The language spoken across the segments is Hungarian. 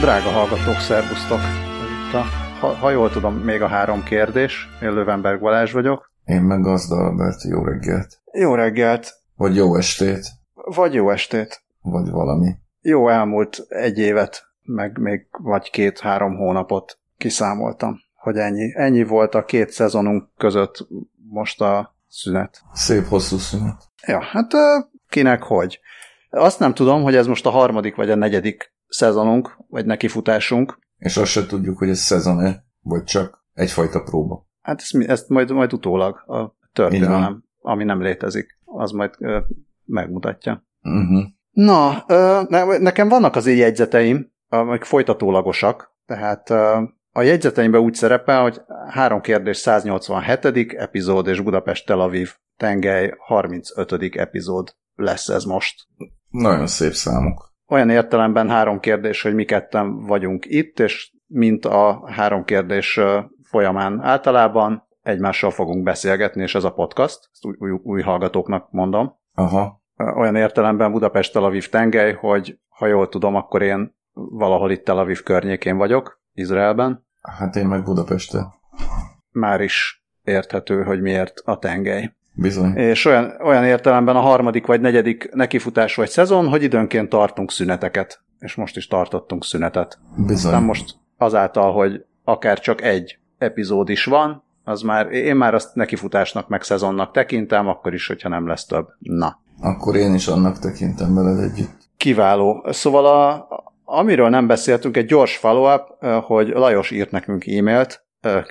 Drága hallgatók, szervusztok! Itt a, ha, ha jól tudom, még a három kérdés. Én Lövenberg Balázs vagyok. Én meg Gazda Albert, jó reggelt. Jó reggelt! Vagy jó estét. Vagy jó estét. Vagy valami. Jó elmúlt egy évet, meg még vagy két-három hónapot kiszámoltam, hogy ennyi. Ennyi volt a két szezonunk között most a szünet. Szép hosszú szünet. Ja, hát kinek hogy. Azt nem tudom, hogy ez most a harmadik vagy a negyedik szezonunk, vagy nekifutásunk. És azt se tudjuk, hogy ez szezon-e, vagy csak egyfajta próba. Hát ezt, ezt majd, majd utólag a történelem, ami nem létezik, az majd ö, megmutatja. Uh-huh. Na, ö, ne, nekem vannak az így jegyzeteim, amik folytatólagosak, tehát ö, a jegyzeteimben úgy szerepel, hogy három kérdés 187. epizód és Budapest Tel Aviv tengely 35. epizód lesz ez most. Nagyon szép számok olyan értelemben három kérdés, hogy mi ketten vagyunk itt, és mint a három kérdés folyamán általában egymással fogunk beszélgetni, és ez a podcast, ezt új, új, új hallgatóknak mondom. Aha. Olyan értelemben Budapest Tel Aviv tengely, hogy ha jól tudom, akkor én valahol itt Tel Aviv környékén vagyok, Izraelben. Hát én meg Budapesten. Már is érthető, hogy miért a tengely. Bizony. És olyan, olyan értelemben a harmadik vagy negyedik nekifutás vagy szezon, hogy időnként tartunk szüneteket. És most is tartottunk szünetet. Bizony. Aztán most azáltal, hogy akár csak egy epizód is van, az már, én már azt nekifutásnak meg szezonnak tekintem, akkor is, hogyha nem lesz több. Na. Akkor én is annak tekintem veled együtt. Kiváló. Szóval a, amiről nem beszéltünk, egy gyors follow-up, hogy Lajos írt nekünk e-mailt,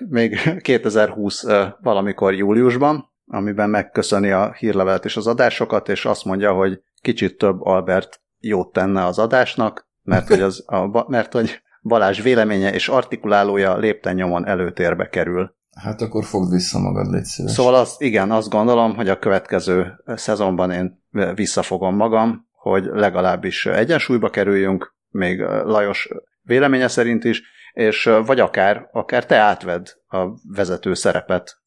még 2020 valamikor júliusban, amiben megköszöni a hírlevelet és az adásokat, és azt mondja, hogy kicsit több Albert jót tenne az adásnak, mert hogy, az, a, mert hogy Balázs véleménye és artikulálója lépten nyomon előtérbe kerül. Hát akkor fogd vissza magad, légy szíves. Szóval az, igen, azt gondolom, hogy a következő szezonban én visszafogom magam, hogy legalábbis egyensúlyba kerüljünk, még Lajos véleménye szerint is, és vagy akár, akár te átvedd a vezető szerepet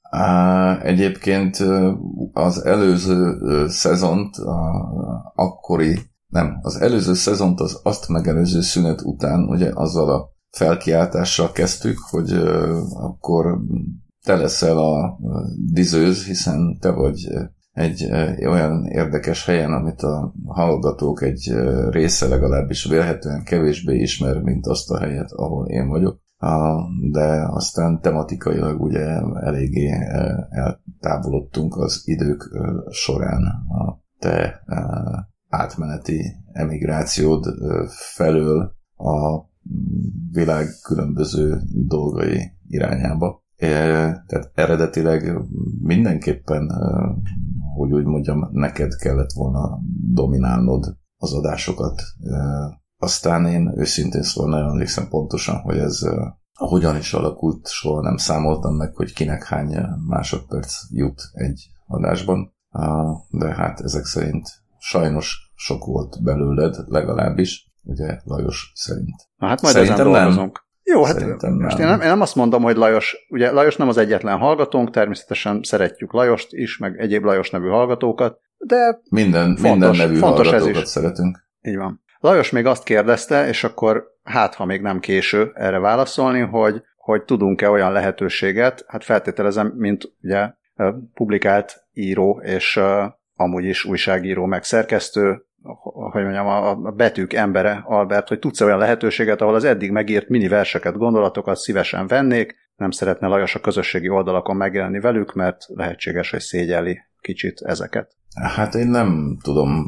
Egyébként az előző szezont, a, akkori, nem, az előző szezont az azt megelőző szünet után, ugye azzal a felkiáltással kezdtük, hogy akkor te leszel a dizőz, hiszen te vagy egy olyan érdekes helyen, amit a hallgatók egy része legalábbis vélhetően kevésbé ismer, mint azt a helyet, ahol én vagyok de aztán tematikailag ugye eléggé e, eltávolodtunk az idők során a te átmeneti emigrációd felől a világ különböző dolgai irányába. E, tehát eredetileg mindenképpen, hogy úgy mondjam, neked kellett volna dominálnod az adásokat aztán én őszintén szóval nagyon emlékszem pontosan, hogy ez uh, hogyan is alakult, soha nem számoltam meg, hogy kinek hány másodperc jut egy adásban, uh, de hát ezek szerint sajnos sok volt belőled legalábbis, ugye Lajos szerint. Na hát majd Szerintem ezen dolgozunk. Jó, hát Szerintem most nem. Én, nem, én nem azt mondom, hogy Lajos, ugye Lajos nem az egyetlen hallgatónk, természetesen szeretjük Lajost is, meg egyéb Lajos nevű hallgatókat, de minden, fontos, minden nevű fontos hallgatókat ez is. szeretünk. Így van. Lajos még azt kérdezte, és akkor hát, ha még nem késő erre válaszolni, hogy, hogy tudunk-e olyan lehetőséget, hát feltételezem, mint ugye publikált író és amúgy is újságíró meg szerkesztő, hogy mondjam, a betűk embere, Albert, hogy tudsz olyan lehetőséget, ahol az eddig megírt mini verseket, gondolatokat szívesen vennék, nem szeretne Lajos a közösségi oldalakon megjelenni velük, mert lehetséges, hogy szégyeli kicsit ezeket. Hát én nem tudom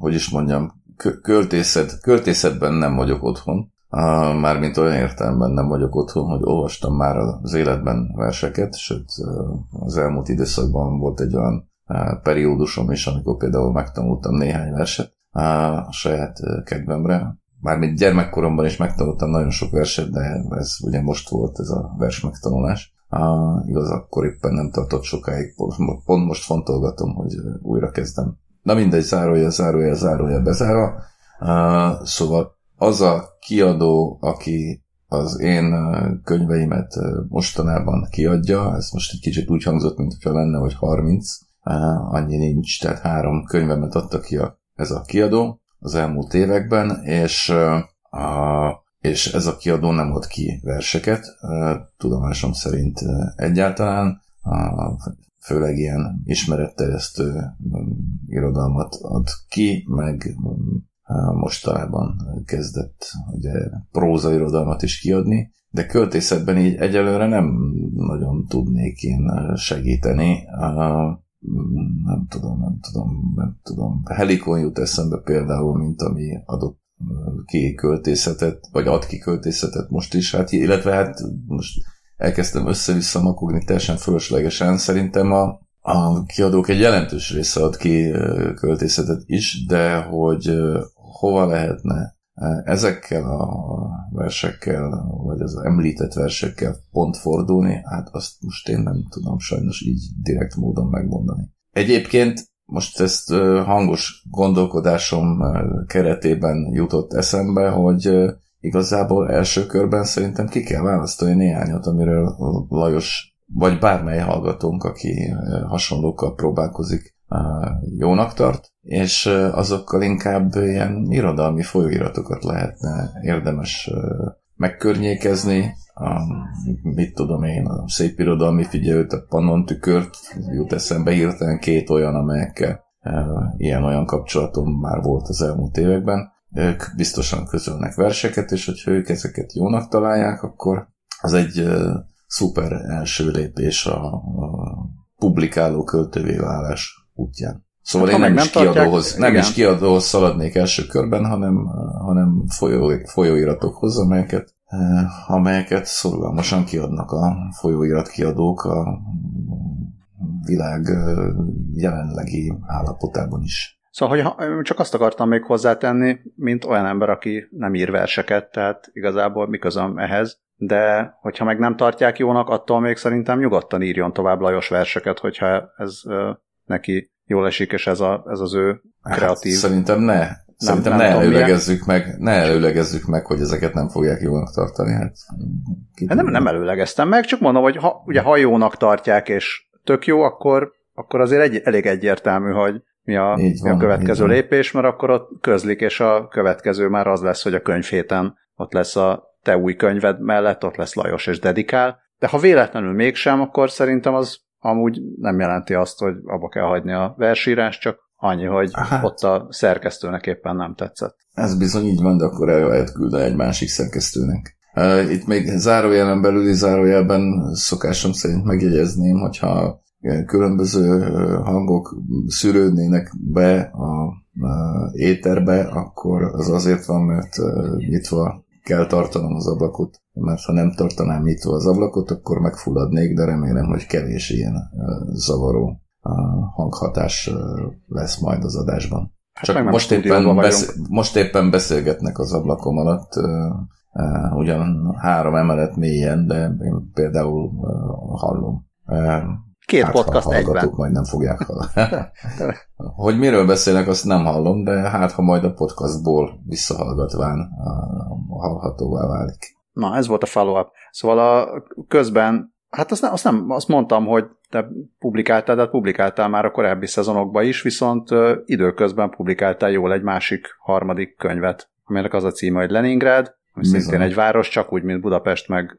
hogy is mondjam, költészet, költészetben nem vagyok otthon, mármint olyan értelemben nem vagyok otthon, hogy olvastam már az életben verseket, sőt az elmúlt időszakban volt egy olyan periódusom is, amikor például megtanultam néhány verset a saját kedvemre. Mármint gyermekkoromban is megtanultam nagyon sok verset, de ez ugye most volt ez a vers megtanulás. Uh, igaz, akkor éppen nem tartott sokáig, pont most fontolgatom, hogy újra kezdem Na mindegy, zárója, zárója, zárója, bezárva. Uh, szóval az a kiadó, aki az én könyveimet mostanában kiadja, ez most egy kicsit úgy hangzott, mintha lenne, hogy 30, uh, annyi nincs, tehát három könyvemet adta ki a, ez a kiadó az elmúlt években, és uh, és ez a kiadó nem ad ki verseket, tudomásom szerint egyáltalán, főleg ilyen ismeretterjesztő irodalmat ad ki, meg mostanában kezdett ugye próza irodalmat is kiadni, de költészetben így egyelőre nem nagyon tudnék én segíteni. Nem tudom, nem tudom, nem tudom. Helikon jut eszembe például, mint ami adott ki költészetet, vagy ad ki költészetet most is, hát, illetve hát most elkezdtem össze-vissza makogni teljesen fölöslegesen. Szerintem a, a kiadók egy jelentős része ad ki költészetet is, de hogy hova lehetne ezekkel a versekkel, vagy az említett versekkel pont fordulni, hát azt most én nem tudom sajnos így direkt módon megmondani. Egyébként most ezt hangos gondolkodásom keretében jutott eszembe, hogy igazából első körben szerintem ki kell választani néhányat, amiről Lajos, vagy bármely hallgatónk, aki hasonlókkal próbálkozik, jónak tart, és azokkal inkább ilyen irodalmi folyóiratokat lehetne érdemes megkörnyékezni, a, mit tudom én, a szép irodalmi figyelőt, a Pannon tükört jut eszembe hirtelen két olyan, amelyekkel ilyen-olyan kapcsolatom már volt az elmúlt években. Ők biztosan közölnek verseket, és hogyha ők ezeket jónak találják, akkor az egy szuper első lépés a, a publikáló költővé válás útján. Szóval hát, én nem, nem is, tartják, kiadóhoz, nem is kiadóhoz szaladnék első körben, hanem, hanem folyó, folyóiratokhoz, amelyeket, amelyeket szorgalmasan kiadnak a folyóirat kiadók a világ jelenlegi állapotában is. Szóval, hogy csak azt akartam még hozzátenni, mint olyan ember, aki nem ír verseket, tehát igazából mi közöm ehhez, de hogyha meg nem tartják jónak, attól még szerintem nyugodtan írjon tovább Lajos verseket, hogyha ez neki jól esik, és ez, a, ez az ő hát kreatív... Hát, szerintem ne. Szerintem nem, nem ne előlegezzük meg, ne előlegezzük meg, hogy ezeket nem fogják jónak tartani. Hát, hát nem, nem előlegeztem meg, csak mondom, hogy ha, ugye, ha jónak tartják, és tök jó, akkor, akkor azért egy, elég egyértelmű, hogy mi a, van, mi a következő lépés, mert akkor ott közlik, és a következő már az lesz, hogy a könyvhéten ott lesz a te új könyved mellett, ott lesz Lajos és dedikál, de ha véletlenül mégsem, akkor szerintem az amúgy nem jelenti azt, hogy abba kell hagyni a versírás, csak annyi, hogy hát, ott a szerkesztőnek éppen nem tetszett. Ez bizony így van, de akkor el küldeni egy másik szerkesztőnek. Itt még zárójelen belüli zárójelben szokásom szerint megjegyezném, hogyha különböző hangok szűrődnének be a éterbe, akkor az azért van, mert nyitva kell tartanom az ablakot, mert ha nem tartanám nyitva az ablakot, akkor megfulladnék, de remélem, hogy kevés ilyen zavaró hanghatás lesz majd az adásban. Hát Csak most éppen, besz- most éppen beszélgetnek az ablakom alatt, ugyan három emelet mélyen, de én például hallom. Két hát, podcast ha egyben. majd nem fogják hallani. hogy miről beszélnek, azt nem hallom, de hát ha majd a podcastból visszahallgatván hallhatóvá válik. Na, ez volt a follow-up. Szóval a közben, hát azt, nem, azt, nem, azt mondtam, hogy te publikáltál, de hát publikáltál már a korábbi szezonokban is, viszont időközben publikáltál jól egy másik harmadik könyvet, aminek az a címe, hogy Leningrad, ami Bizony. szintén egy város, csak úgy, mint Budapest meg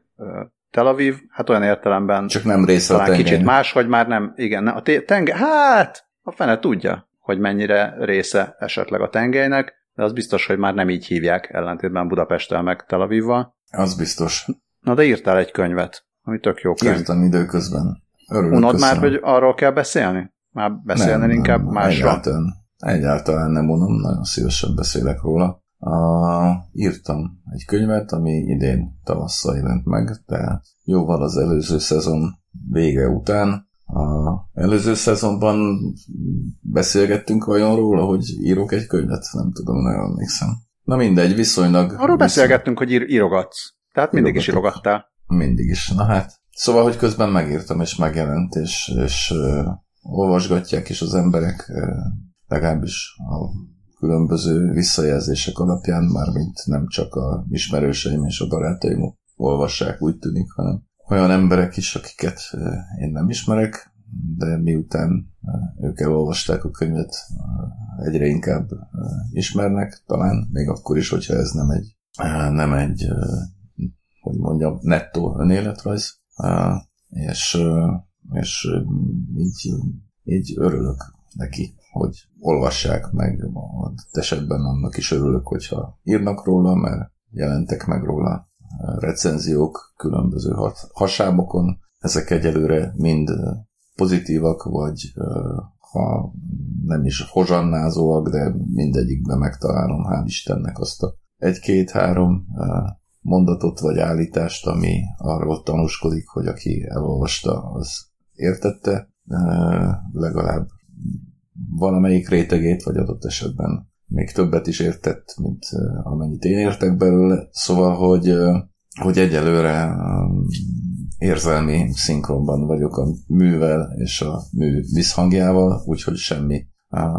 Tel Aviv, hát olyan értelemben csak nem része talán a kicsit más, hogy már nem, igen, a tenger, hát a fene tudja, hogy mennyire része esetleg a tengelynek, de az biztos, hogy már nem így hívják, ellentétben Budapesttel meg Tel Avivval. Az biztos. Na de írtál egy könyvet, ami tök jó könyv. Írtam időközben. Örülök, Unod köszönöm. már, hogy arról kell beszélni? Már beszélni nem, inkább nem, másról? Egyáltalán, egyáltalán nem unom, nagyon szívesen beszélek róla. Uh, írtam egy könyvet, ami idén tavasszal jelent meg, tehát jóval az előző szezon vége után. A előző szezonban beszélgettünk vajon róla, hogy írok egy könyvet? Nem tudom, nem emlékszem. Na mindegy, viszonylag... Arról viszony... beszélgettünk, hogy ír, írogatsz. Tehát mindig Írogatok. is írogattál. Mindig is. Na hát, szóval, hogy közben megírtam, és megjelent, és, és uh, olvasgatják is az emberek, uh, legalábbis a különböző visszajelzések alapján, mármint nem csak a ismerőseim és a barátaim olvassák, úgy tűnik, hanem olyan emberek is, akiket én nem ismerek, de miután ők elolvasták a könyvet, egyre inkább ismernek, talán még akkor is, hogyha ez nem egy nem egy, hogy mondjam, nettó önéletrajz, és, és így, így örülök neki, hogy olvassák meg, esetben annak is örülök, hogyha írnak róla, mert jelentek meg róla recenziók különböző hasábokon. Ezek egyelőre mind pozitívak, vagy ha nem is hozsannázóak, de mindegyikben megtalálom, hál' Istennek azt a egy-két-három mondatot vagy állítást, ami arról tanúskodik, hogy aki elolvasta, az értette legalább valamelyik rétegét, vagy adott esetben még többet is értett, mint amennyit én értek belőle. Szóval, hogy, hogy egyelőre érzelmi szinkronban vagyok a művel és a mű visszhangjával, úgyhogy semmi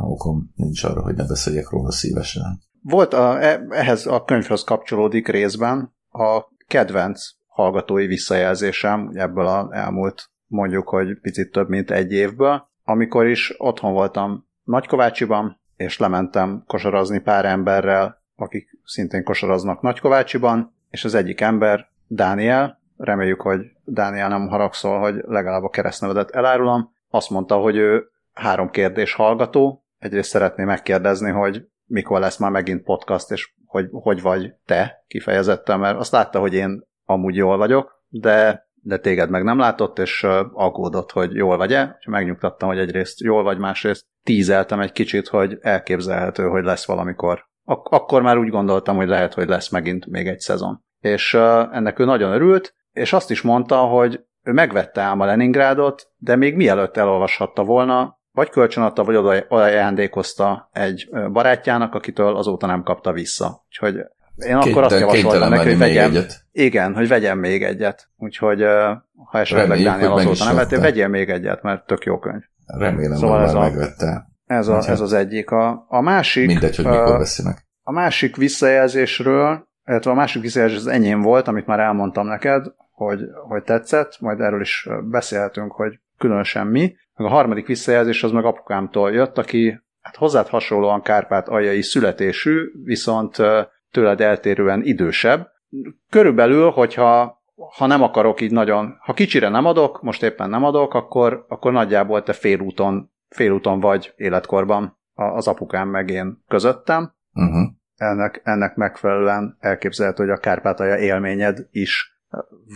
okom nincs arra, hogy ne beszéljek róla szívesen. Volt a, e, ehhez a könyvhöz kapcsolódik részben a kedvenc hallgatói visszajelzésem ebből az elmúlt mondjuk, hogy picit több mint egy évből, amikor is otthon voltam Nagykovácsiban, és lementem kosarazni pár emberrel, akik szintén kosaraznak Nagykovácsiban, és az egyik ember, Dániel, reméljük, hogy Dániel nem haragszol, hogy legalább a keresztnevedet elárulom, azt mondta, hogy ő három kérdés hallgató, egyrészt szeretné megkérdezni, hogy mikor lesz már megint podcast, és hogy, hogy vagy te kifejezetten, mert azt látta, hogy én amúgy jól vagyok, de, de téged meg nem látott, és aggódott, hogy jól vagy-e, és megnyugtattam, hogy egyrészt jól vagy, másrészt tízeltem egy kicsit, hogy elképzelhető, hogy lesz valamikor. Ak- akkor már úgy gondoltam, hogy lehet, hogy lesz megint még egy szezon. És ennek ő nagyon örült, és azt is mondta, hogy ő megvette ám a Leningrádot, de még mielőtt elolvashatta volna, vagy kölcsönadta, vagy oda ajándékozta egy barátjának, akitől azóta nem kapta vissza. Úgyhogy én akkor azt javasoltam neki, hogy vegyem, egyet. igen, hogy vegyem még egyet. Úgyhogy ha esetleg Reméljük, Dániel azóta nem vettél, vegyél még egyet, mert tök jó könyv. Remélem, szóval ez már megvette. Ez, a, ez az egyik. A, a másik... Mindegy, hogy mikor veszi meg. A másik visszajelzésről, illetve a másik visszajelzés az enyém volt, amit már elmondtam neked, hogy, hogy tetszett, majd erről is beszélhetünk, hogy különösen mi. Meg a harmadik visszajelzés az meg apukámtól jött, aki hát hozzád hasonlóan kárpát aljai születésű, viszont tőled eltérően idősebb. Körülbelül, hogyha ha nem akarok így nagyon, ha kicsire nem adok, most éppen nem adok, akkor, akkor nagyjából te félúton, félúton vagy életkorban az apukám meg én közöttem. Uh-huh. Ennek, ennek megfelelően elképzelhető, hogy a Kárpátalja élményed is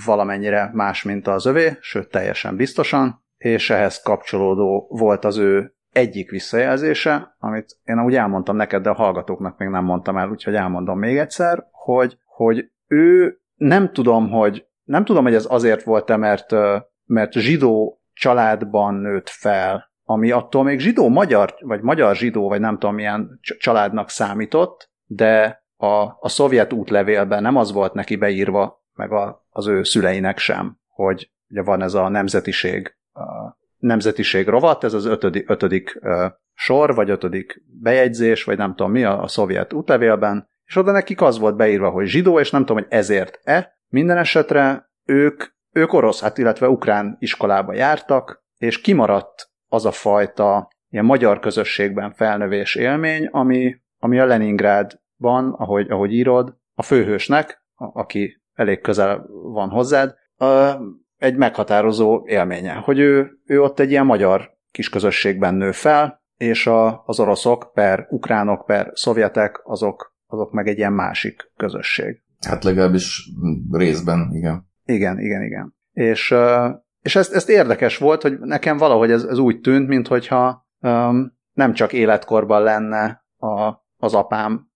valamennyire más, mint az övé, sőt teljesen biztosan, és ehhez kapcsolódó volt az ő egyik visszajelzése, amit én úgy elmondtam neked, de a hallgatóknak még nem mondtam el, úgyhogy elmondom még egyszer, hogy, hogy ő nem tudom, hogy nem tudom, hogy ez azért volt-e, mert, mert zsidó családban nőtt fel, ami attól még zsidó magyar, vagy magyar zsidó, vagy nem tudom milyen családnak számított, de a, a szovjet útlevélben nem az volt neki beírva, meg a, az ő szüleinek sem, hogy ugye van ez a nemzetiség, nemzetiség rovat, ez az ötödik, ötödik sor, vagy ötödik bejegyzés, vagy nem tudom mi a, a szovjet útlevélben, és oda nekik az volt beírva, hogy zsidó, és nem tudom, hogy ezért-e. Minden esetre ők, ők orosz, hát illetve ukrán iskolába jártak, és kimaradt az a fajta ilyen magyar közösségben felnövés élmény, ami, ami a Leningrádban, ahogy, ahogy írod, a főhősnek, a, aki elég közel van hozzád, egy meghatározó élménye, hogy ő, ő ott egy ilyen magyar kisközösségben nő fel, és a, az oroszok per ukránok per szovjetek, azok, azok meg egy ilyen másik közösség. Hát legalábbis részben, igen. Igen, igen, igen. És, és ezt, ezt érdekes volt, hogy nekem valahogy ez, ez úgy tűnt, mintha um, nem csak életkorban lenne a, az apám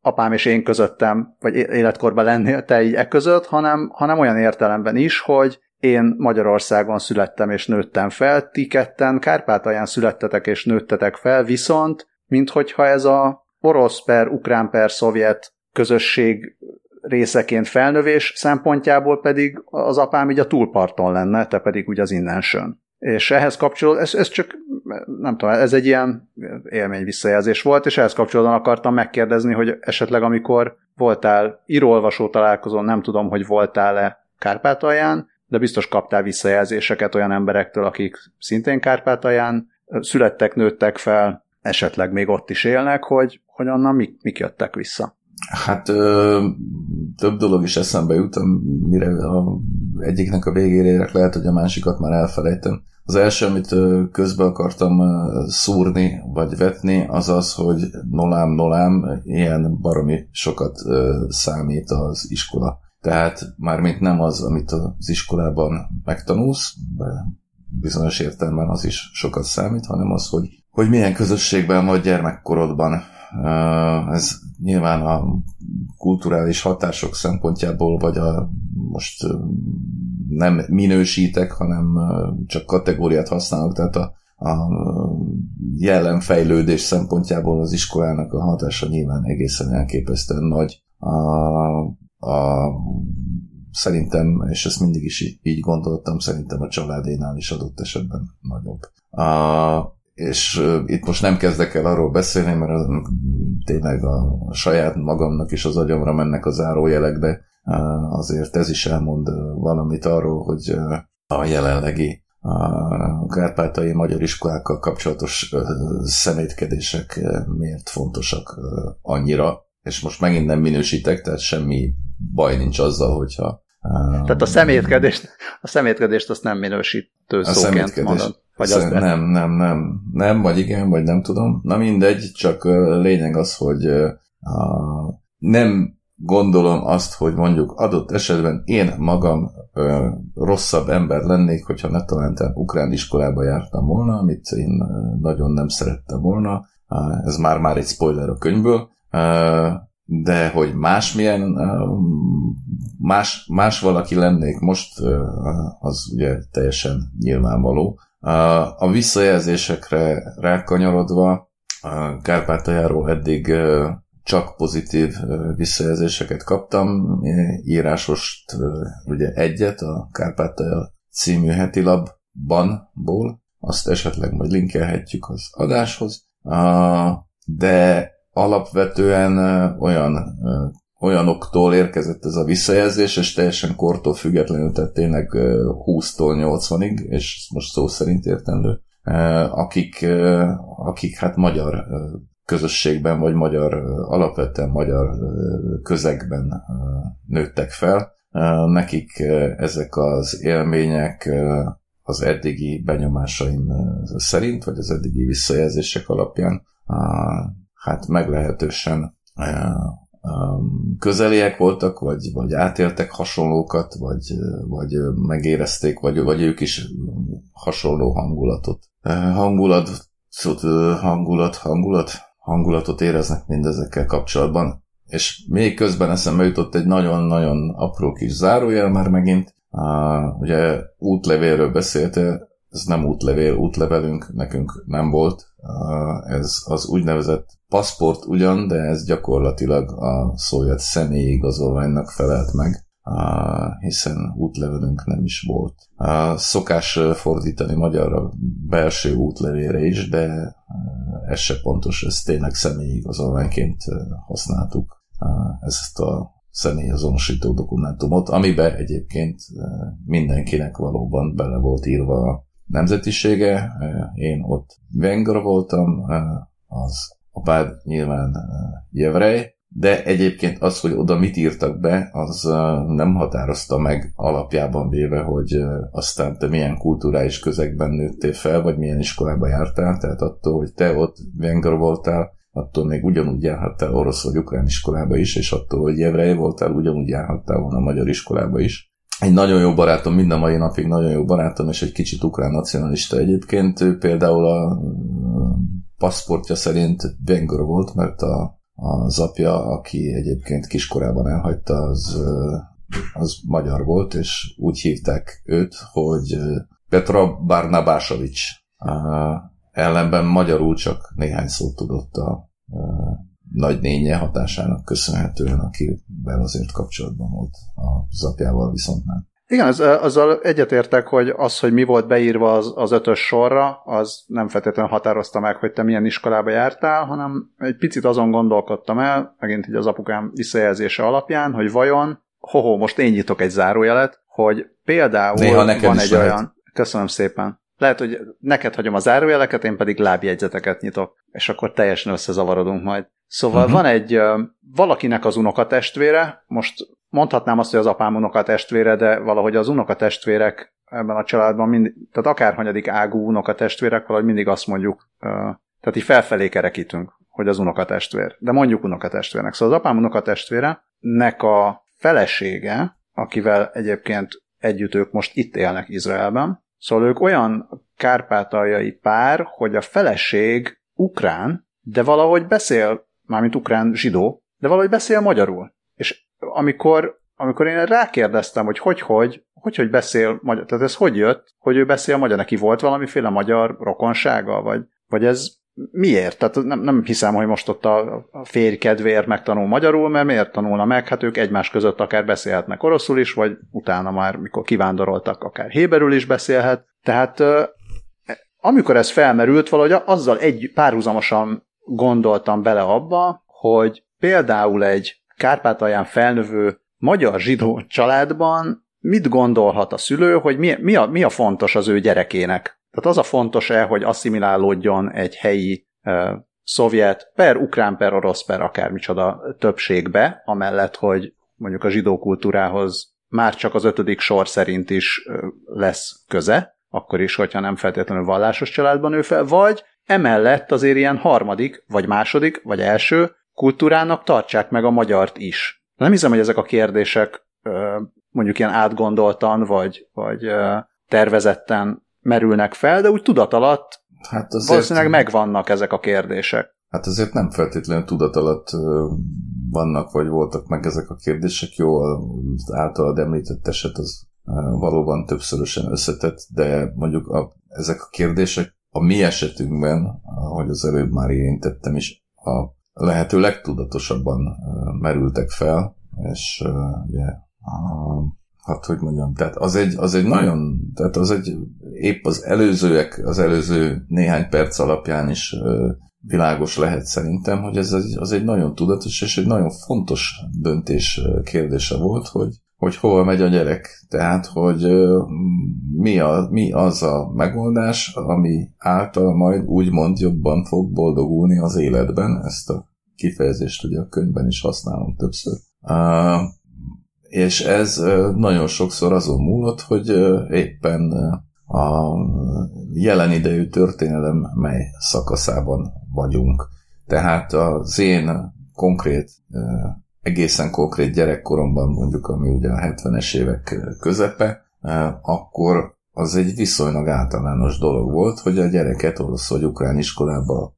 apám és én közöttem, vagy életkorban lennél te így e között, hanem, hanem olyan értelemben is, hogy én Magyarországon születtem és nőttem fel, ti ketten Kárpátalján születtetek és nőttetek fel, viszont, minthogyha ez a orosz per, ukrán per, szovjet közösség részeként felnövés szempontjából pedig az apám így a túlparton lenne, te pedig ugye az innensön. És ehhez kapcsolódóan, ez, ez csak, nem tudom, ez egy ilyen élmény visszajelzés volt, és ehhez kapcsolódóan akartam megkérdezni, hogy esetleg amikor voltál írólvasó találkozón, nem tudom, hogy voltál-e Kárpátalján, de biztos kaptál visszajelzéseket olyan emberektől, akik szintén Kárpátalján születtek, nőttek fel, esetleg még ott is élnek, hogy, hogy onnan mik, mik jöttek vissza. Hát ö, több dolog is eszembe jut, mire a, egyiknek a végére érek, lehet, hogy a másikat már elfelejtem. Az első, amit közbe akartam szúrni, vagy vetni, az az, hogy nolám, nolám, ilyen baromi sokat számít az iskola. Tehát mármint nem az, amit az iskolában megtanulsz, de bizonyos értelemben az is sokat számít, hanem az, hogy, hogy milyen közösségben vagy gyermekkorodban. Ez nyilván a kulturális hatások szempontjából, vagy a most nem minősítek, hanem csak kategóriát használok, tehát a, a jelenfejlődés szempontjából az iskolának a hatása nyilván egészen elképesztően nagy. A, a, szerintem, és ezt mindig is így gondoltam, szerintem a családénál is adott esetben nagyobb. A, és itt most nem kezdek el arról beszélni, mert tényleg a, saját magamnak is az agyamra mennek a zárójelek, de azért ez is elmond valamit arról, hogy a jelenlegi a kárpátai magyar iskolákkal kapcsolatos szemétkedések miért fontosak annyira, és most megint nem minősítek, tehát semmi baj nincs azzal, hogyha tehát a szemétkedést, a szemétkedést azt nem minősítő a szóként mondod. Vagy az nem, nem, nem, nem, vagy igen, vagy nem tudom. Na mindegy, csak lényeg az, hogy uh, nem gondolom azt, hogy mondjuk adott esetben én magam ö, rosszabb ember lennék, hogyha ne talán ukrán iskolába jártam volna, amit én nagyon nem szerettem volna. Ez már-már egy spoiler a könyvből. De hogy másmilyen, más, más valaki lennék most, az ugye teljesen nyilvánvaló. A visszajelzésekre rákanyarodva, Kárpátaljáról eddig csak pozitív visszajelzéseket kaptam, írásost ugye egyet a Kárpátalja című heti labbanból, azt esetleg majd linkelhetjük az adáshoz, de alapvetően olyan olyanoktól érkezett ez a visszajelzés, és teljesen kortól függetlenül, tehát tényleg 20-tól 80-ig, és most szó szerint értendő, akik, akik hát magyar közösségben, vagy magyar, alapvetően magyar közegben nőttek fel. Nekik ezek az élmények az eddigi benyomásaim szerint, vagy az eddigi visszajelzések alapján hát meglehetősen közeliek voltak, vagy, vagy átéltek hasonlókat, vagy, vagy megérezték, vagy, vagy ők is hasonló hangulatot. Hangulat, hangulat, hangulat, hangulatot éreznek mindezekkel kapcsolatban. És még közben eszembe jutott egy nagyon-nagyon apró kis zárójel már megint. Uh, ugye útlevélről beszélte, ez nem útlevél, útlevelünk nekünk nem volt. Ez az úgynevezett paszport ugyan, de ez gyakorlatilag a szovjet személyi igazolványnak felelt meg, hiszen útlevelünk nem is volt. Szokás fordítani magyarra belső útlevére is, de ez se pontos, ez tényleg személyi igazolványként használtuk ezt a személyazonosító dokumentumot, amiben egyébként mindenkinek valóban bele volt írva nemzetisége. Én ott Vengra voltam, az apád nyilván jevrej, de egyébként az, hogy oda mit írtak be, az nem határozta meg alapjában véve, hogy aztán te milyen kulturális közegben nőttél fel, vagy milyen iskolába jártál, tehát attól, hogy te ott Wenger voltál, attól még ugyanúgy járhattál orosz vagy ukrán iskolába is, és attól, hogy jevrej voltál, ugyanúgy járhattál volna magyar iskolába is. Egy nagyon jó barátom, mind a mai napig nagyon jó barátom, és egy kicsit ukrán nacionalista egyébként, ő például a paszportja szerint Wenger volt, mert a, az apja, aki egyébként kiskorában elhagyta, az, az magyar volt, és úgy hívták őt, hogy Petra Barnabásovics. Ellenben magyarul csak néhány szót tudott a nagynénye hatásának köszönhetően, akivel azért kapcsolatban volt az apjával viszont nem. Igen, az, azzal egyetértek, hogy az, hogy mi volt beírva az, az ötös sorra, az nem feltétlenül határozta meg, hogy te milyen iskolába jártál, hanem egy picit azon gondolkodtam el, megint így az apukám visszajelzése alapján, hogy vajon, hoho, most én nyitok egy zárójelet, hogy például Néha van egy lehet. olyan, köszönöm szépen, lehet, hogy neked hagyom a zárójeleket, én pedig lábjegyzeteket nyitok, és akkor teljesen összezavarodunk majd. Szóval uh-huh. van egy valakinek az unokatestvére, most mondhatnám azt, hogy az apám unokatestvére, de valahogy az unokatestvérek ebben a családban, mind, tehát akárhanyadik ágú unokatestvérek, valahogy mindig azt mondjuk, tehát így felfelé kerekítünk, hogy az unokatestvér. De mondjuk unokatestvérnek. Szóval az apám unokatestvére nek a felesége, akivel egyébként együtt ők most itt élnek Izraelben, szóval ők olyan kárpátaljai pár, hogy a feleség ukrán, de valahogy beszél, mármint ukrán zsidó, de valahogy beszél magyarul. És amikor, amikor én rákérdeztem, hogy hogy, hogy, hogy, hogy beszél magyar, tehát ez hogy jött, hogy ő beszél magyar, neki volt valamiféle magyar rokonsága, vagy, vagy ez miért? Tehát nem, nem hiszem, hogy most ott a, a férj kedvéért megtanul magyarul, mert miért tanulna meg? Hát ők egymás között akár beszélhetnek oroszul is, vagy utána már, mikor kivándoroltak, akár héberül is beszélhet. Tehát amikor ez felmerült, valahogy azzal egy párhuzamosan gondoltam bele abba, hogy például egy Kárpátalján felnövő magyar zsidó családban mit gondolhat a szülő, hogy mi, mi, a, mi a fontos az ő gyerekének. Tehát az a fontos-e, hogy asszimilálódjon egy helyi uh, szovjet, per ukrán, per orosz, per akármicsoda többségbe, amellett, hogy mondjuk a zsidó kultúrához már csak az ötödik sor szerint is lesz köze, akkor is, hogyha nem feltétlenül vallásos családban nő fel, vagy emellett azért ilyen harmadik, vagy második, vagy első kultúrának tartsák meg a magyart is. Nem hiszem, hogy ezek a kérdések mondjuk ilyen átgondoltan, vagy, vagy tervezetten merülnek fel, de úgy tudat alatt hát azért, valószínűleg megvannak ezek a kérdések. Hát azért nem feltétlenül tudat alatt vannak, vagy voltak meg ezek a kérdések. Jó, az általad említett eset az valóban többszörösen összetett, de mondjuk a, ezek a kérdések a mi esetünkben, ahogy az előbb már érintettem is, a lehető legtudatosabban merültek fel, és ugye, hát hogy mondjam, tehát az egy, az egy nagyon, tehát az egy épp az előzőek, az előző néhány perc alapján is világos lehet szerintem, hogy ez egy, az egy nagyon tudatos és egy nagyon fontos döntés kérdése volt, hogy hogy hol megy a gyerek. Tehát, hogy mi, a, mi az a megoldás, ami által majd úgymond jobban fog boldogulni az életben. Ezt a kifejezést ugye a könyvben is használom többször. És ez nagyon sokszor azon múlott, hogy éppen a jelen idejű történelem mely szakaszában vagyunk. Tehát az én konkrét egészen konkrét gyerekkoromban, mondjuk ami ugye a 70-es évek közepe, akkor az egy viszonylag általános dolog volt, hogy a gyereket orosz vagy ukrán iskolába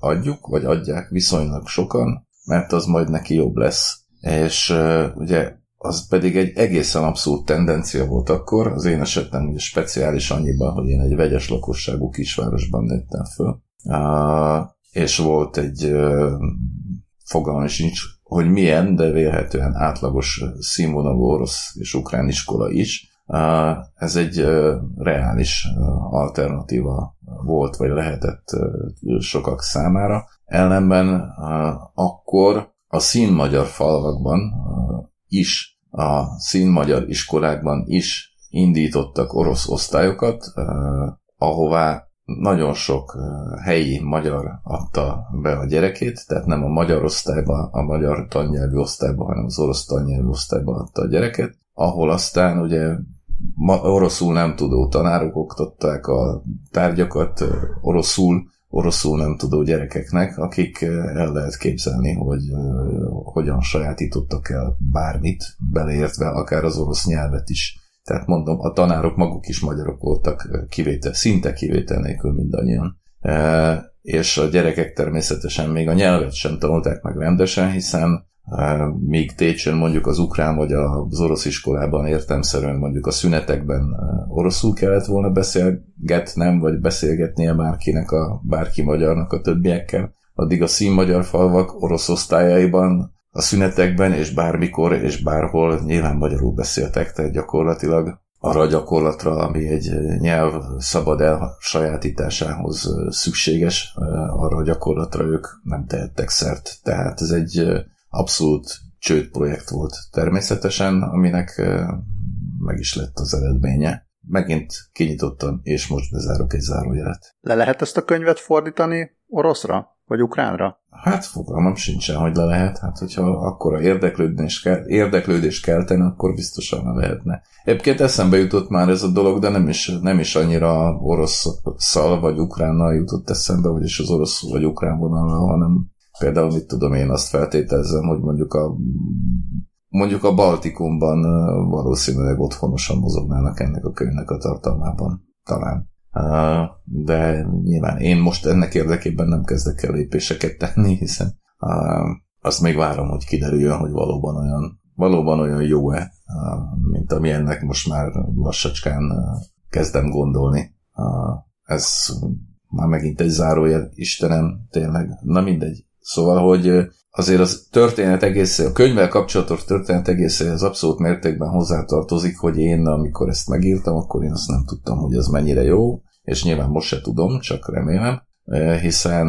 adjuk, vagy adják viszonylag sokan, mert az majd neki jobb lesz. És ugye az pedig egy egészen abszurd tendencia volt akkor, az én esetem ugye speciális annyiban, hogy én egy vegyes lakosságú kisvárosban nőttem föl, és volt egy fogalmam sincs, hogy milyen, de vélhetően átlagos színvonalú orosz és ukrán iskola is. Ez egy reális alternatíva volt, vagy lehetett sokak számára. Ellenben akkor a színmagyar falvakban is, a színmagyar iskolákban is indítottak orosz osztályokat, ahová nagyon sok helyi magyar adta be a gyerekét, tehát nem a magyar osztályba, a magyar tannyelvű osztályba, hanem az orosz tannyelvű osztályba adta a gyereket, ahol aztán ugye oroszul nem tudó tanárok oktatták a tárgyakat, oroszul, oroszul nem tudó gyerekeknek, akik el lehet képzelni, hogy hogyan sajátítottak el bármit, beleértve akár az orosz nyelvet is tehát mondom, a tanárok maguk is magyarok voltak, kivétel, szinte kivétel nélkül mindannyian. És a gyerekek természetesen még a nyelvet sem tanulták meg rendesen, hiszen míg Técsön mondjuk az ukrán vagy az orosz iskolában értemszerűen mondjuk a szünetekben oroszul kellett volna beszélgetnem, vagy beszélgetnie bárkinek, a, bárki magyarnak a többiekkel, addig a színmagyar falvak orosz osztályaiban a szünetekben, és bármikor, és bárhol nyilván magyarul beszéltek, tehát gyakorlatilag arra a gyakorlatra, ami egy nyelv szabad elsajátításához szükséges, arra a gyakorlatra ők nem tehettek szert. Tehát ez egy abszolút csőd projekt volt természetesen, aminek meg is lett az eredménye. Megint kinyitottam, és most bezárok egy zárójelet. Le lehet ezt a könyvet fordítani oroszra? Vagy ukránra? Hát fogalmam sincsen, hogy le lehet. Hát, hogyha akkora érdeklődés, kell, érdeklődés kelteni, akkor biztosan le lehetne. Egyébként eszembe jutott már ez a dolog, de nem is, nem is annyira oroszszal vagy ukránnal jutott eszembe, vagyis az orosz vagy ukrán vonalra, hanem például mit tudom én azt feltételezem, hogy mondjuk a mondjuk a Baltikumban valószínűleg otthonosan mozognának ennek a könyvnek a tartalmában. Talán. De nyilván én most ennek érdekében nem kezdek el lépéseket tenni, hiszen azt még várom, hogy kiderüljön, hogy valóban olyan, valóban olyan jó-e, mint ami ennek most már lassacskán kezdem gondolni. Ez már megint egy zárójel, Istenem, tényleg, na mindegy. Szóval, hogy azért az történet egész, a könyvvel kapcsolatos történet az abszolút mértékben hozzátartozik, hogy én, amikor ezt megírtam, akkor én azt nem tudtam, hogy ez mennyire jó, és nyilván most se tudom, csak remélem, hiszen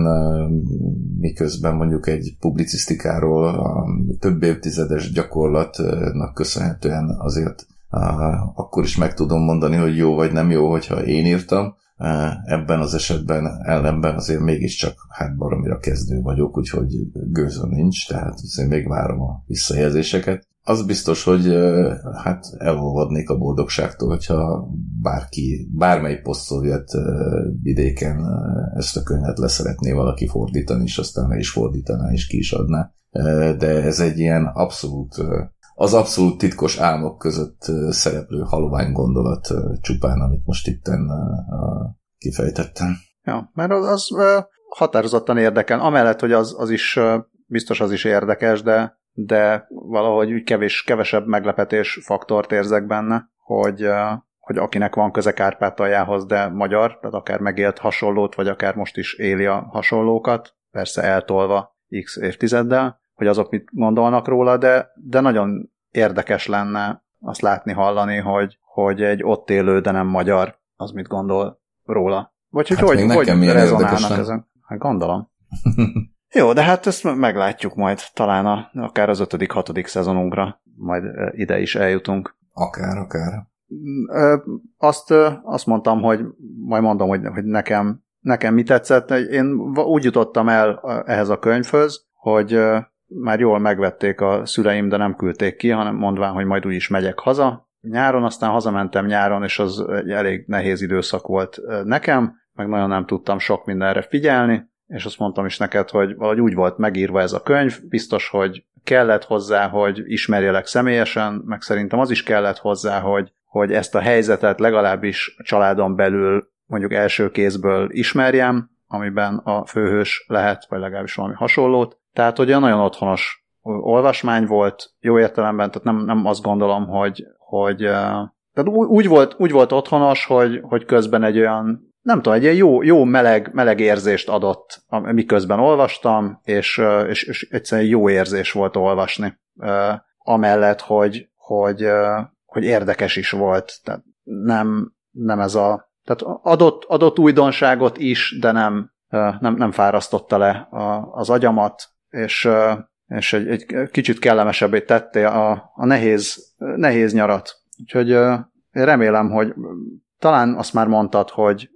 miközben mondjuk egy publicisztikáról a több évtizedes gyakorlatnak köszönhetően azért akkor is meg tudom mondani, hogy jó vagy nem jó, hogyha én írtam, ebben az esetben ellenben azért mégiscsak hát baromira kezdő vagyok, úgyhogy gőzöm nincs, tehát azért még várom a visszajelzéseket. Az biztos, hogy hát elolvadnék a boldogságtól, hogyha bárki, bármely posztszovjet vidéken ezt a könyvet leszeretné valaki fordítani, és aztán is fordítaná, és ki is adná. De ez egy ilyen abszolút az abszolút titkos álmok között szereplő halovány gondolat csupán, amit most itt kifejtettem. Ja, mert az, az határozottan érdekel. Amellett, hogy az, az is biztos az is érdekes, de, de valahogy úgy kevés, kevesebb meglepetés faktort érzek benne, hogy, hogy akinek van köze Kárpátaljához, de magyar, tehát akár megélt hasonlót, vagy akár most is éli a hasonlókat, persze eltolva x évtizeddel, hogy azok mit gondolnak róla, de, de nagyon érdekes lenne azt látni, hallani, hogy, hogy egy ott élő, de nem magyar, az mit gondol róla. Vagy hogy hát hogy, hogy rezonálnak ezen. Hát gondolom. Jó, de hát ezt meglátjuk majd talán a, akár az ötödik, hatodik szezonunkra, majd ide is eljutunk. Akár, akár. Azt, azt mondtam, hogy majd mondom, hogy, hogy nekem, nekem mi tetszett. Én úgy jutottam el ehhez a könyvhöz, hogy már jól megvették a szüleim, de nem küldték ki, hanem mondván, hogy majd úgyis megyek haza. Nyáron, aztán hazamentem nyáron, és az egy elég nehéz időszak volt nekem, meg nagyon nem tudtam sok mindenre figyelni, és azt mondtam is neked, hogy valahogy úgy volt megírva ez a könyv, biztos, hogy kellett hozzá, hogy ismerjelek személyesen, meg szerintem az is kellett hozzá, hogy, hogy ezt a helyzetet legalábbis családon belül mondjuk első kézből ismerjem, amiben a főhős lehet, vagy legalábbis valami hasonlót, tehát ugye nagyon otthonos olvasmány volt, jó értelemben, tehát nem, nem azt gondolom, hogy, hogy tehát úgy volt, úgy volt otthonos, hogy, hogy közben egy olyan, nem tudom, egy ilyen jó, jó meleg, meleg érzést adott, miközben olvastam, és, és, és egyszerűen jó érzés volt olvasni. Amellett, hogy, hogy, hogy érdekes is volt. Tehát nem, nem ez a... Tehát adott, adott újdonságot is, de nem, nem, nem fárasztotta le az agyamat, és, és egy, egy kicsit kellemesebbé tette a, a nehéz, nehéz nyarat. Úgyhogy én remélem, hogy talán azt már mondtad, hogy,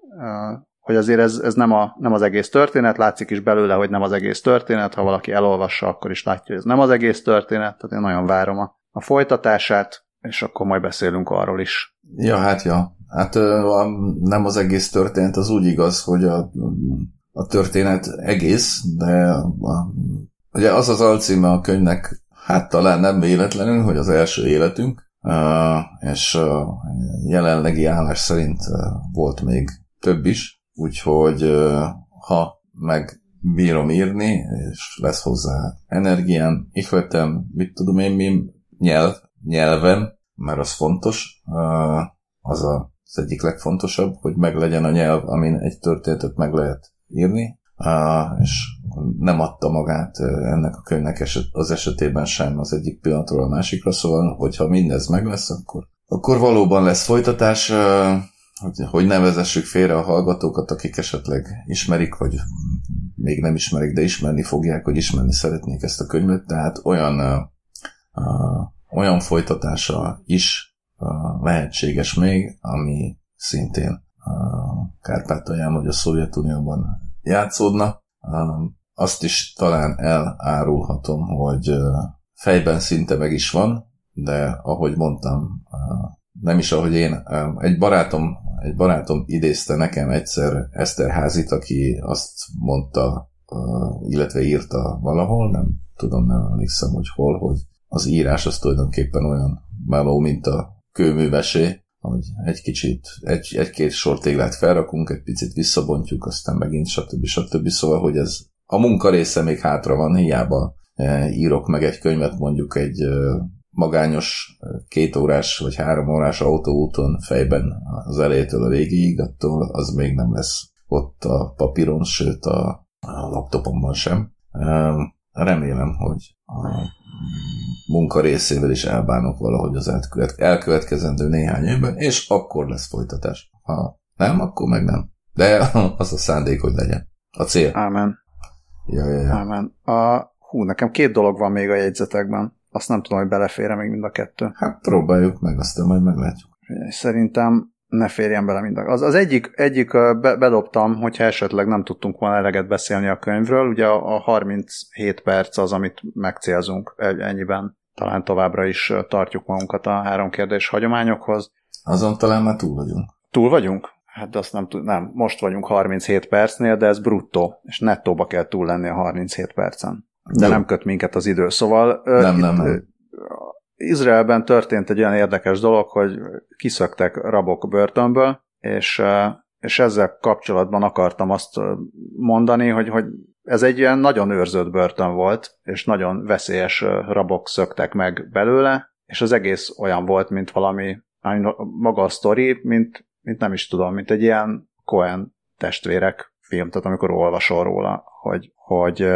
hogy azért ez, ez nem, a, nem az egész történet, látszik is belőle, hogy nem az egész történet, ha valaki elolvassa, akkor is látja, hogy ez nem az egész történet, tehát én nagyon várom a, a folytatását, és akkor majd beszélünk arról is. Ja, hát ja. Hát nem az egész történet, az úgy igaz, hogy a a történet egész, de ugye az az alcíme a könyvnek, hát talán nem véletlenül, hogy az első életünk, és jelenlegi állás szerint volt még több is, úgyhogy ha meg bírom írni, és lesz hozzá energiám, ihletem, mit tudom én, mi nyelv, nyelvem, mert az fontos, az a, az egyik legfontosabb, hogy meglegyen a nyelv, amin egy történetet meg lehet írni, és nem adta magát ennek a könyvnek eset, az esetében sem az egyik pillanatról a másikra, szóval, hogyha mindez meg lesz, akkor, akkor valóban lesz folytatás, hogy, hogy félre a hallgatókat, akik esetleg ismerik, vagy még nem ismerik, de ismerni fogják, hogy ismerni szeretnék ezt a könyvet, tehát olyan, olyan folytatása is lehetséges még, ami szintén Kárpátalján vagy a Szovjetunióban játszódna. azt is talán elárulhatom, hogy fejben szinte meg is van, de ahogy mondtam, nem is ahogy én, egy barátom, egy barátom idézte nekem egyszer Eszterházit, aki azt mondta, illetve írta valahol, nem tudom, nem emlékszem, hogy hol, hogy az írás az tulajdonképpen olyan meló, mint a kőművesé, hogy egy kicsit, egy, egy-két sortéglát felrakunk, egy picit visszabontjuk, aztán megint stb. stb. Szóval, hogy ez a munka része még hátra van, hiába e, írok meg egy könyvet mondjuk egy e, magányos e, két órás vagy három órás autóúton fejben az elejétől a végéig, attól az még nem lesz ott a papíron, sőt a, a laptopomban sem. Remélem, hogy a munka részével is elbánok valahogy az elkövetkezendő néhány évben, és akkor lesz folytatás. Ha nem, akkor meg nem. De az a szándék, hogy legyen. A cél. Ámen. Ja, ja, ja. Ámen. A, hú, nekem két dolog van még a jegyzetekben. Azt nem tudom, hogy belefér még mind a kettő. Hát próbáljuk meg, aztán majd meglátjuk. Szerintem ne férjen bele minden. Az, az egyik, egyik be, bedobtam, hogyha esetleg nem tudtunk volna eleget beszélni a könyvről, ugye a, a 37 perc az, amit megcélzunk ennyiben. Talán továbbra is tartjuk magunkat a három kérdés hagyományokhoz. Azon talán már túl vagyunk. Túl vagyunk? Hát azt nem tud, nem, most vagyunk 37 percnél, de ez bruttó, és nettóba kell túl lenni a 37 percen. De Jó. nem köt minket az idő, szóval... Nem, itt, nem, nem. Izraelben történt egy olyan érdekes dolog, hogy kiszöktek rabok börtönből, és, és ezzel kapcsolatban akartam azt mondani, hogy, hogy ez egy ilyen nagyon őrzött börtön volt, és nagyon veszélyes rabok szöktek meg belőle, és az egész olyan volt, mint valami, maga a sztori, mint, mint nem is tudom, mint egy ilyen Cohen testvérek film, tehát amikor olvasol róla, hogy, hogy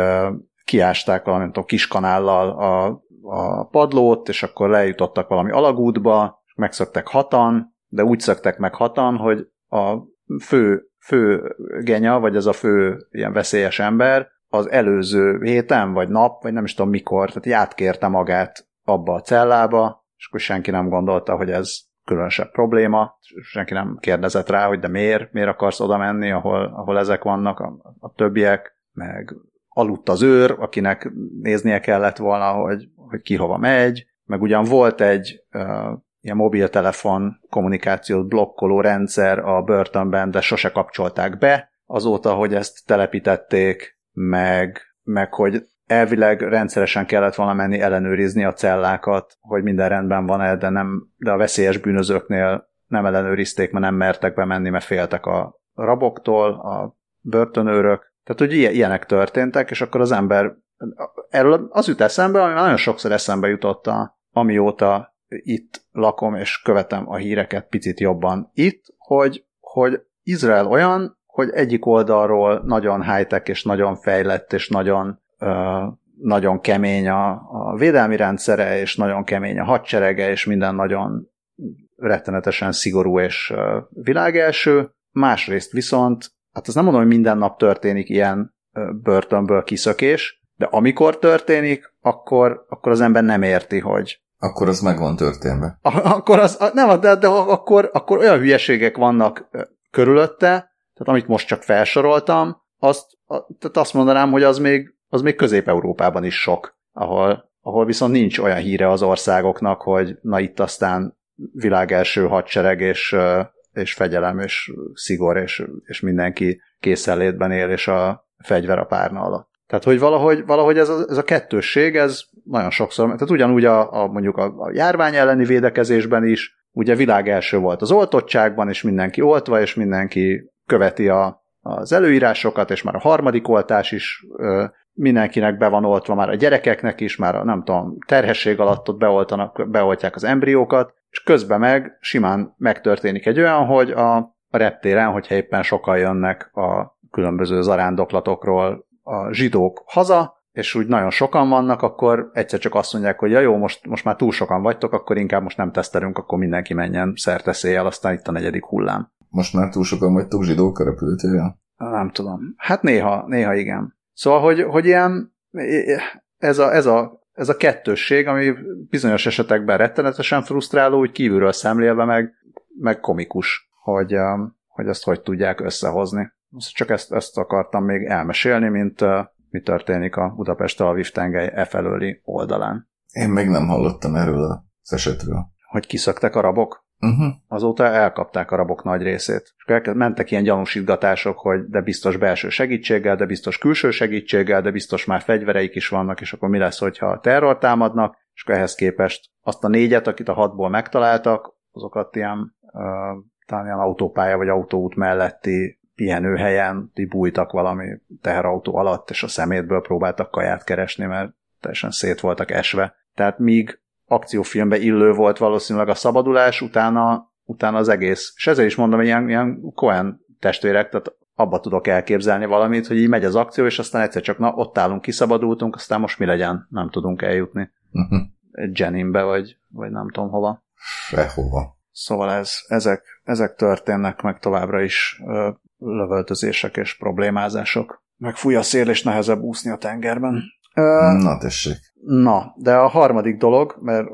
kiásták valami, nem tudom, kiskanállal a a padlót, és akkor lejutottak valami alagútba, megszöktek hatan, de úgy szöktek meg hatan, hogy a fő, fő genya, vagy ez a fő ilyen veszélyes ember, az előző héten, vagy nap, vagy nem is tudom mikor, tehát átkérte magát abba a cellába, és akkor senki nem gondolta, hogy ez különösebb probléma, senki nem kérdezett rá, hogy de miért, miért akarsz oda menni, ahol, ahol ezek vannak a, a többiek, meg aludt az őr, akinek néznie kellett volna, hogy, hogy ki hova megy, meg ugyan volt egy uh, ilyen mobiltelefon kommunikációt blokkoló rendszer a börtönben, de sose kapcsolták be, azóta, hogy ezt telepítették, meg, meg hogy elvileg rendszeresen kellett volna menni ellenőrizni a cellákat, hogy minden rendben van-e, de, nem, de a veszélyes bűnözőknél nem ellenőrizték, mert nem mertek bemenni, mert féltek a raboktól, a börtönőrök, tehát, hogy ilyenek történtek, és akkor az ember erről az jut eszembe, ami nagyon sokszor eszembe jutott, a, amióta itt lakom, és követem a híreket picit jobban itt, hogy, hogy Izrael olyan, hogy egyik oldalról nagyon high-tech, és nagyon fejlett, és nagyon, uh, nagyon kemény a, a védelmi rendszere, és nagyon kemény a hadserege, és minden nagyon rettenetesen szigorú és uh, világelső. Másrészt viszont hát az nem mondom, hogy minden nap történik ilyen börtönből kiszökés, de amikor történik, akkor, akkor az ember nem érti, hogy... Akkor az meg van történve. Akkor az, nem, de, de akkor, akkor olyan hülyeségek vannak körülötte, tehát amit most csak felsoroltam, azt, tehát azt mondanám, hogy az még, az még Közép-Európában is sok, ahol, ahol viszont nincs olyan híre az országoknak, hogy na itt aztán világelső hadsereg, és és fegyelem, és szigor, és, és mindenki készenlétben él, és a fegyver a párna alatt. Tehát, hogy valahogy, valahogy ez, a, ez a kettősség, ez nagyon sokszor, tehát ugyanúgy a, a mondjuk a, a járvány elleni védekezésben is, ugye világ első volt az oltottságban, és mindenki oltva, és mindenki követi a, az előírásokat, és már a harmadik oltás is ö, mindenkinek be van oltva, már a gyerekeknek is, már a, nem tudom, terhesség alatt ott beoltanak, beoltják az embriókat, és közben meg simán megtörténik egy olyan, hogy a, a reptéren, hogyha éppen sokan jönnek a különböző zarándoklatokról a zsidók haza, és úgy nagyon sokan vannak, akkor egyszer csak azt mondják, hogy ja jó, most, most már túl sokan vagytok, akkor inkább most nem tesztelünk, akkor mindenki menjen szerteszéjjel, aztán itt a negyedik hullám. Most már túl sokan vagytok zsidók a repülőtéren? Nem tudom. Hát néha, néha igen. Szóval, hogy, hogy ilyen, ez a, ez a ez a kettősség, ami bizonyos esetekben rettenetesen frusztráló, úgy kívülről szemlélve meg, meg komikus, hogy, um, hogy ezt hogy tudják összehozni. Csak ezt, ezt akartam még elmesélni, mint, uh, mi történik a Budapest Alviv tengely e felőli oldalán. Én még nem hallottam erről az esetről. Hogy kiszöktek a rabok? Uh-huh. Azóta elkapták a rabok nagy részét. És akkor mentek ilyen gyanúsítgatások, hogy de biztos belső segítséggel, de biztos külső segítséggel, de biztos már fegyvereik is vannak, és akkor mi lesz, hogyha terror támadnak, és akkor ehhez képest azt a négyet, akit a hatból megtaláltak, azokat ilyen, uh, talán ilyen autópálya vagy autóút melletti pihenőhelyen bújtak valami teherautó alatt, és a szemétből próbáltak kaját keresni, mert teljesen szét voltak esve. Tehát míg akciófilmbe illő volt valószínűleg a szabadulás, utána, utána az egész. És ezért is mondom, hogy ilyen, ilyen Cohen testvérek, tehát abba tudok elképzelni valamit, hogy így megy az akció, és aztán egyszer csak na, ott állunk, kiszabadultunk, aztán most mi legyen, nem tudunk eljutni. Uh-huh. Jeninbe, vagy, vagy nem tudom hova. Sehova. Szóval ez, ezek, ezek történnek meg továbbra is ö, lövöltözések és problémázások. Meg fúj a szél, és nehezebb úszni a tengerben. Ö, Na tessék. Na, de a harmadik dolog, mert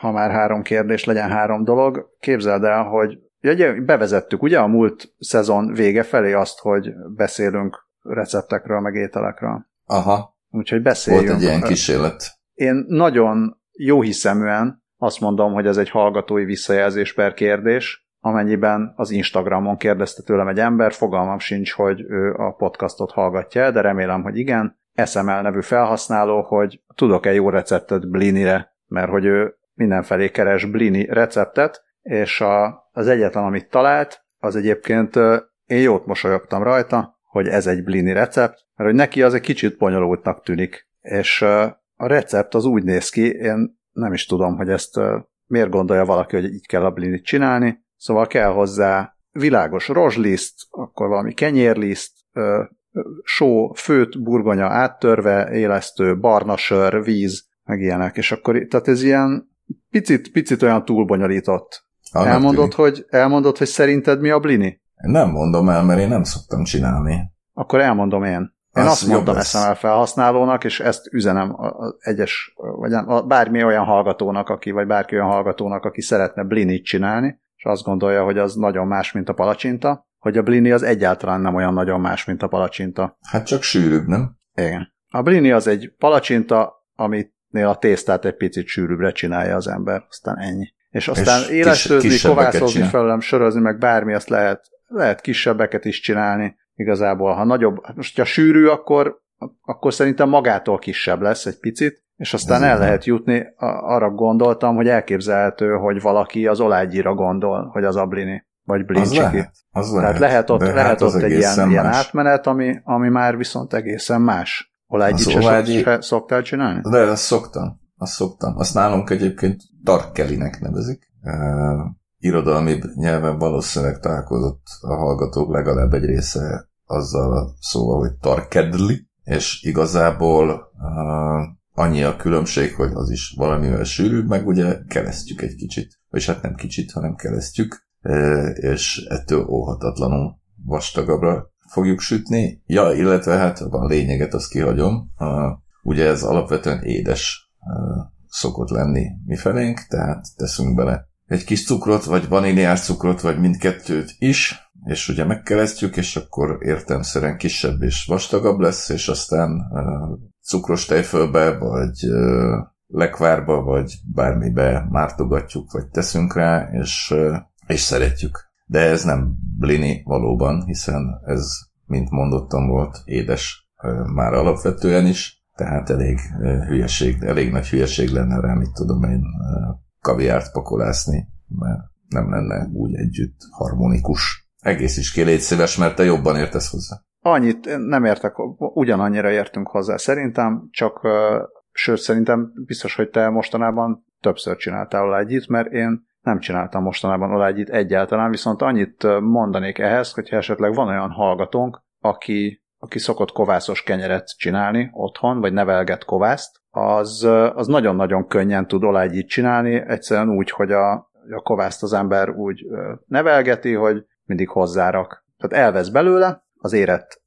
ha már három kérdés, legyen három dolog, képzeld el, hogy ugye, bevezettük ugye a múlt szezon vége felé azt, hogy beszélünk receptekről, meg ételekről. Aha. Úgyhogy beszéljünk. Volt egy ilyen kísérlet. Én nagyon jó hiszeműen azt mondom, hogy ez egy hallgatói visszajelzés per kérdés, amennyiben az Instagramon kérdezte tőlem egy ember, fogalmam sincs, hogy ő a podcastot hallgatja, de remélem, hogy igen. SML nevű felhasználó, hogy tudok-e jó receptet Blinire, mert hogy ő mindenfelé keres Blini receptet, és a, az egyetlen, amit talált, az egyébként én jót mosolyogtam rajta, hogy ez egy Blini recept, mert hogy neki az egy kicsit bonyolultnak tűnik, és a recept az úgy néz ki, én nem is tudom, hogy ezt miért gondolja valaki, hogy így kell a blinit csinálni, szóval kell hozzá világos rozsliszt, akkor valami kenyérliszt, só, főt, burgonya áttörve, élesztő, barna sör, víz, meg ilyenek, és akkor, tehát ez ilyen picit, picit olyan túlbonyolított. Ah, elmondod, hogy, elmondod, hogy szerinted mi a blini? Nem mondom el, mert én nem szoktam csinálni. Akkor elmondom én. Én Az azt mondtam. SML felhasználónak, és ezt üzenem az egyes, vagy nem, bármi olyan hallgatónak, aki, vagy bárki olyan hallgatónak, aki szeretne blinit csinálni, és azt gondolja, hogy az nagyon más, mint a palacsinta, hogy a blini az egyáltalán nem olyan nagyon más, mint a palacsinta. Hát csak sűrűbb, nem? Igen. A blini az egy palacsinta, amitnél a tésztát egy picit sűrűbbre csinálja az ember, aztán ennyi. És aztán És élesztőzni, kis- felőlem, sörözni, meg bármi, azt lehet, lehet kisebbeket is csinálni. Igazából, ha nagyobb, most ha sűrű, akkor, akkor szerintem magától kisebb lesz egy picit, és aztán el lehet jutni, arra gondoltam, hogy elképzelhető, hogy valaki az olágyira gondol, hogy az a blini, vagy Az blincsiki. lehet. Az lehet. Tehát lehet ott, De lehet hát az ott egy ilyen, egészen ilyen más. átmenet, ami, ami már viszont egészen más. Olágyit Az se, olágyi... se szoktál csinálni? De azt szoktam. Azt szoktam. Azt nálunk egyébként tarkelinek nevezik. Uh, irodalmi nyelven valószínűleg találkozott a hallgatók legalább egy része azzal a szóval, hogy tarkedli, és igazából uh, annyi a különbség, hogy az is valamivel sűrűbb, meg ugye keresztjük egy kicsit. Vagy hát nem kicsit, hanem keresztjük, és ettől óhatatlanul vastagabbra fogjuk sütni. Ja, illetve hát a lényeget azt kihagyom. Ugye ez alapvetően édes szokott lenni mi felénk, tehát teszünk bele egy kis cukrot, vagy vaníliás cukrot, vagy mindkettőt is, és ugye megkeresztjük, és akkor értelmszerűen kisebb és vastagabb lesz, és aztán cukros tejfölbe, vagy lekvárba, vagy bármibe mártogatjuk, vagy teszünk rá, és, és szeretjük. De ez nem blini valóban, hiszen ez, mint mondottam, volt édes már alapvetően is, tehát elég hülyeség, elég nagy hülyeség lenne rá, mit tudom én, kaviárt pakolászni, mert nem lenne úgy együtt harmonikus. Egész is ki, szíves, mert te jobban értesz hozzá. Annyit nem értek, ugyanannyira értünk hozzá szerintem, csak sőt szerintem biztos, hogy te mostanában többször csináltál olágyit, mert én nem csináltam mostanában olágyit egyáltalán, viszont annyit mondanék ehhez, hogyha esetleg van olyan hallgatónk, aki, aki szokott kovászos kenyeret csinálni otthon, vagy nevelget kovászt, az, az nagyon-nagyon könnyen tud olágyit csinálni, egyszerűen úgy, hogy a, a kovászt az ember úgy nevelgeti, hogy mindig hozzárak. Tehát elvesz belőle, az érett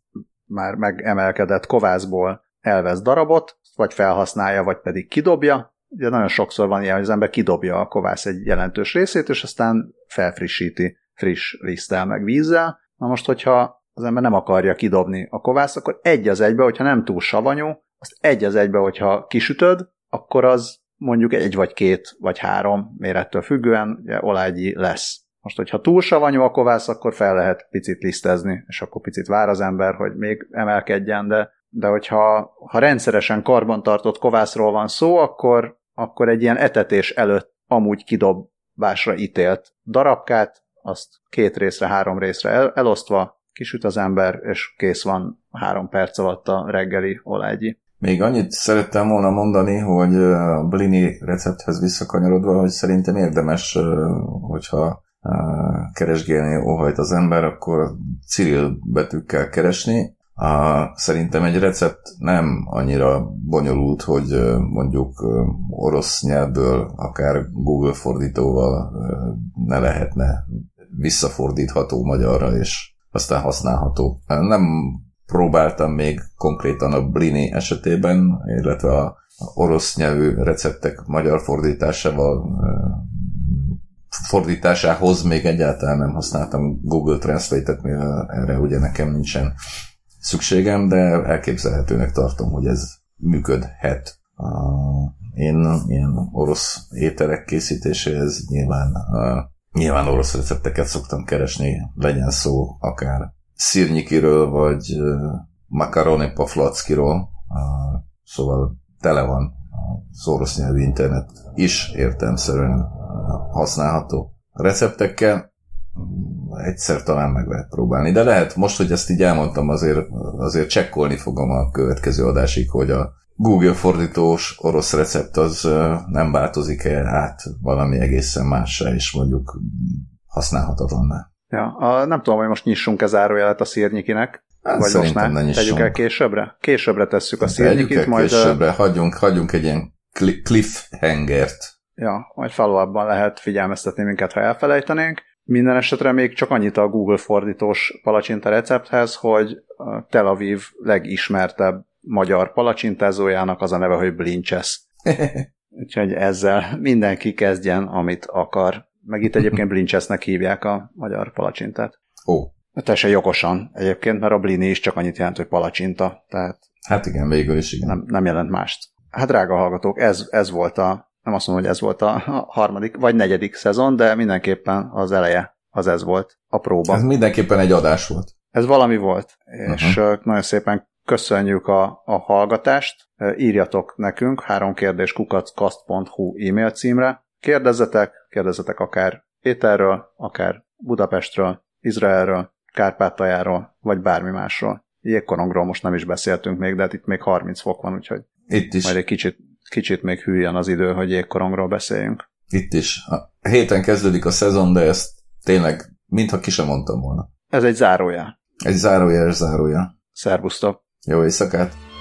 már megemelkedett kovászból elvesz darabot, vagy felhasználja, vagy pedig kidobja. Ugye nagyon sokszor van ilyen, hogy az ember kidobja a kovász egy jelentős részét, és aztán felfrissíti friss liszttel meg vízzel. Na most, hogyha az ember nem akarja kidobni a kovászt, akkor egy az egybe, hogyha nem túl savanyú, azt egy az egybe, hogyha kisütöd, akkor az mondjuk egy vagy két vagy három mérettől függően ugye, olágyi lesz. Most, hogyha túl savanyú a kovász, akkor fel lehet picit lisztezni, és akkor picit vár az ember, hogy még emelkedjen, de, de hogyha ha rendszeresen karbantartott kovászról van szó, akkor, akkor egy ilyen etetés előtt amúgy kidobásra ítélt darabkát, azt két részre, három részre el, elosztva, kisüt az ember, és kész van három perc alatt a reggeli olágyi. Még annyit szerettem volna mondani, hogy a Blini recepthez visszakanyarodva, hogy szerintem érdemes, hogyha keresgélni óhajt az ember, akkor Cyril betűkkel keresni. Szerintem egy recept nem annyira bonyolult, hogy mondjuk orosz nyelvből, akár Google fordítóval ne lehetne visszafordítható magyarra, és aztán használható. Nem próbáltam még konkrétan a Blini esetében, illetve a orosz nyelvű receptek magyar fordításával fordításához még egyáltalán nem használtam Google Translate-et, mivel erre ugye nekem nincsen szükségem, de elképzelhetőnek tartom, hogy ez működhet. Én ilyen orosz ételek készítéséhez nyilván, nyilván orosz recepteket szoktam keresni, legyen szó akár szirnyikiről, vagy makaroni paflackiról, szóval tele van az orosz nyelvű internet is értelmszerűen használható receptekkel. Egyszer talán meg lehet próbálni, de lehet most, hogy ezt így elmondtam, azért, azért csekkolni fogom a következő adásig, hogy a Google fordítós orosz recept az nem változik-e át valami egészen mássá, és mondjuk használhatatlanná. Ja, a, nem tudom, hogy most nyissunk-e zárójelet a szírnyikinek. Hát vagy most ne, ne tegyük el későbbre? Későbbre tesszük a szírnyikit, majd... Későbbre, hagyjunk, hagyjunk egy ilyen cliffhangert. Ja, majd follow lehet figyelmeztetni minket, ha elfelejtenénk. Minden esetre még csak annyit a Google fordítós palacsinta recepthez, hogy a Tel Aviv legismertebb magyar palacsintázójának az a neve, hogy Blinches. Úgyhogy ezzel mindenki kezdjen, amit akar. Meg itt egyébként Blinchesnek hívják a magyar palacsintát. Ó. Teljesen jogosan egyébként, mert a blini is csak annyit jelent, hogy palacsinta. Tehát hát igen, végül is igen. Nem, nem jelent mást. Hát drága hallgatók, ez, ez volt a, nem azt mondom, hogy ez volt a harmadik vagy negyedik szezon, de mindenképpen az eleje az ez volt, a próba. Ez mindenképpen egy adás volt. Ez valami volt, és uh-huh. nagyon szépen köszönjük a, a hallgatást. Írjatok nekünk három kérdés kukackast.hu e-mail címre. Kérdezzetek, kérdezzetek akár ételről, akár Budapestről, Izraelről, Kárpátaljáról, vagy bármi másról. Jégkorongról most nem is beszéltünk még, de hát itt még 30 fok van, úgyhogy itt is. majd egy kicsit, kicsit még hűljön az idő, hogy jégkorongról beszéljünk. Itt is. A héten kezdődik a szezon, de ezt tényleg mintha ki sem mondtam volna. Ez egy zárójel. Egy zárójel, zárójel. Szervusztok! Jó éjszakát!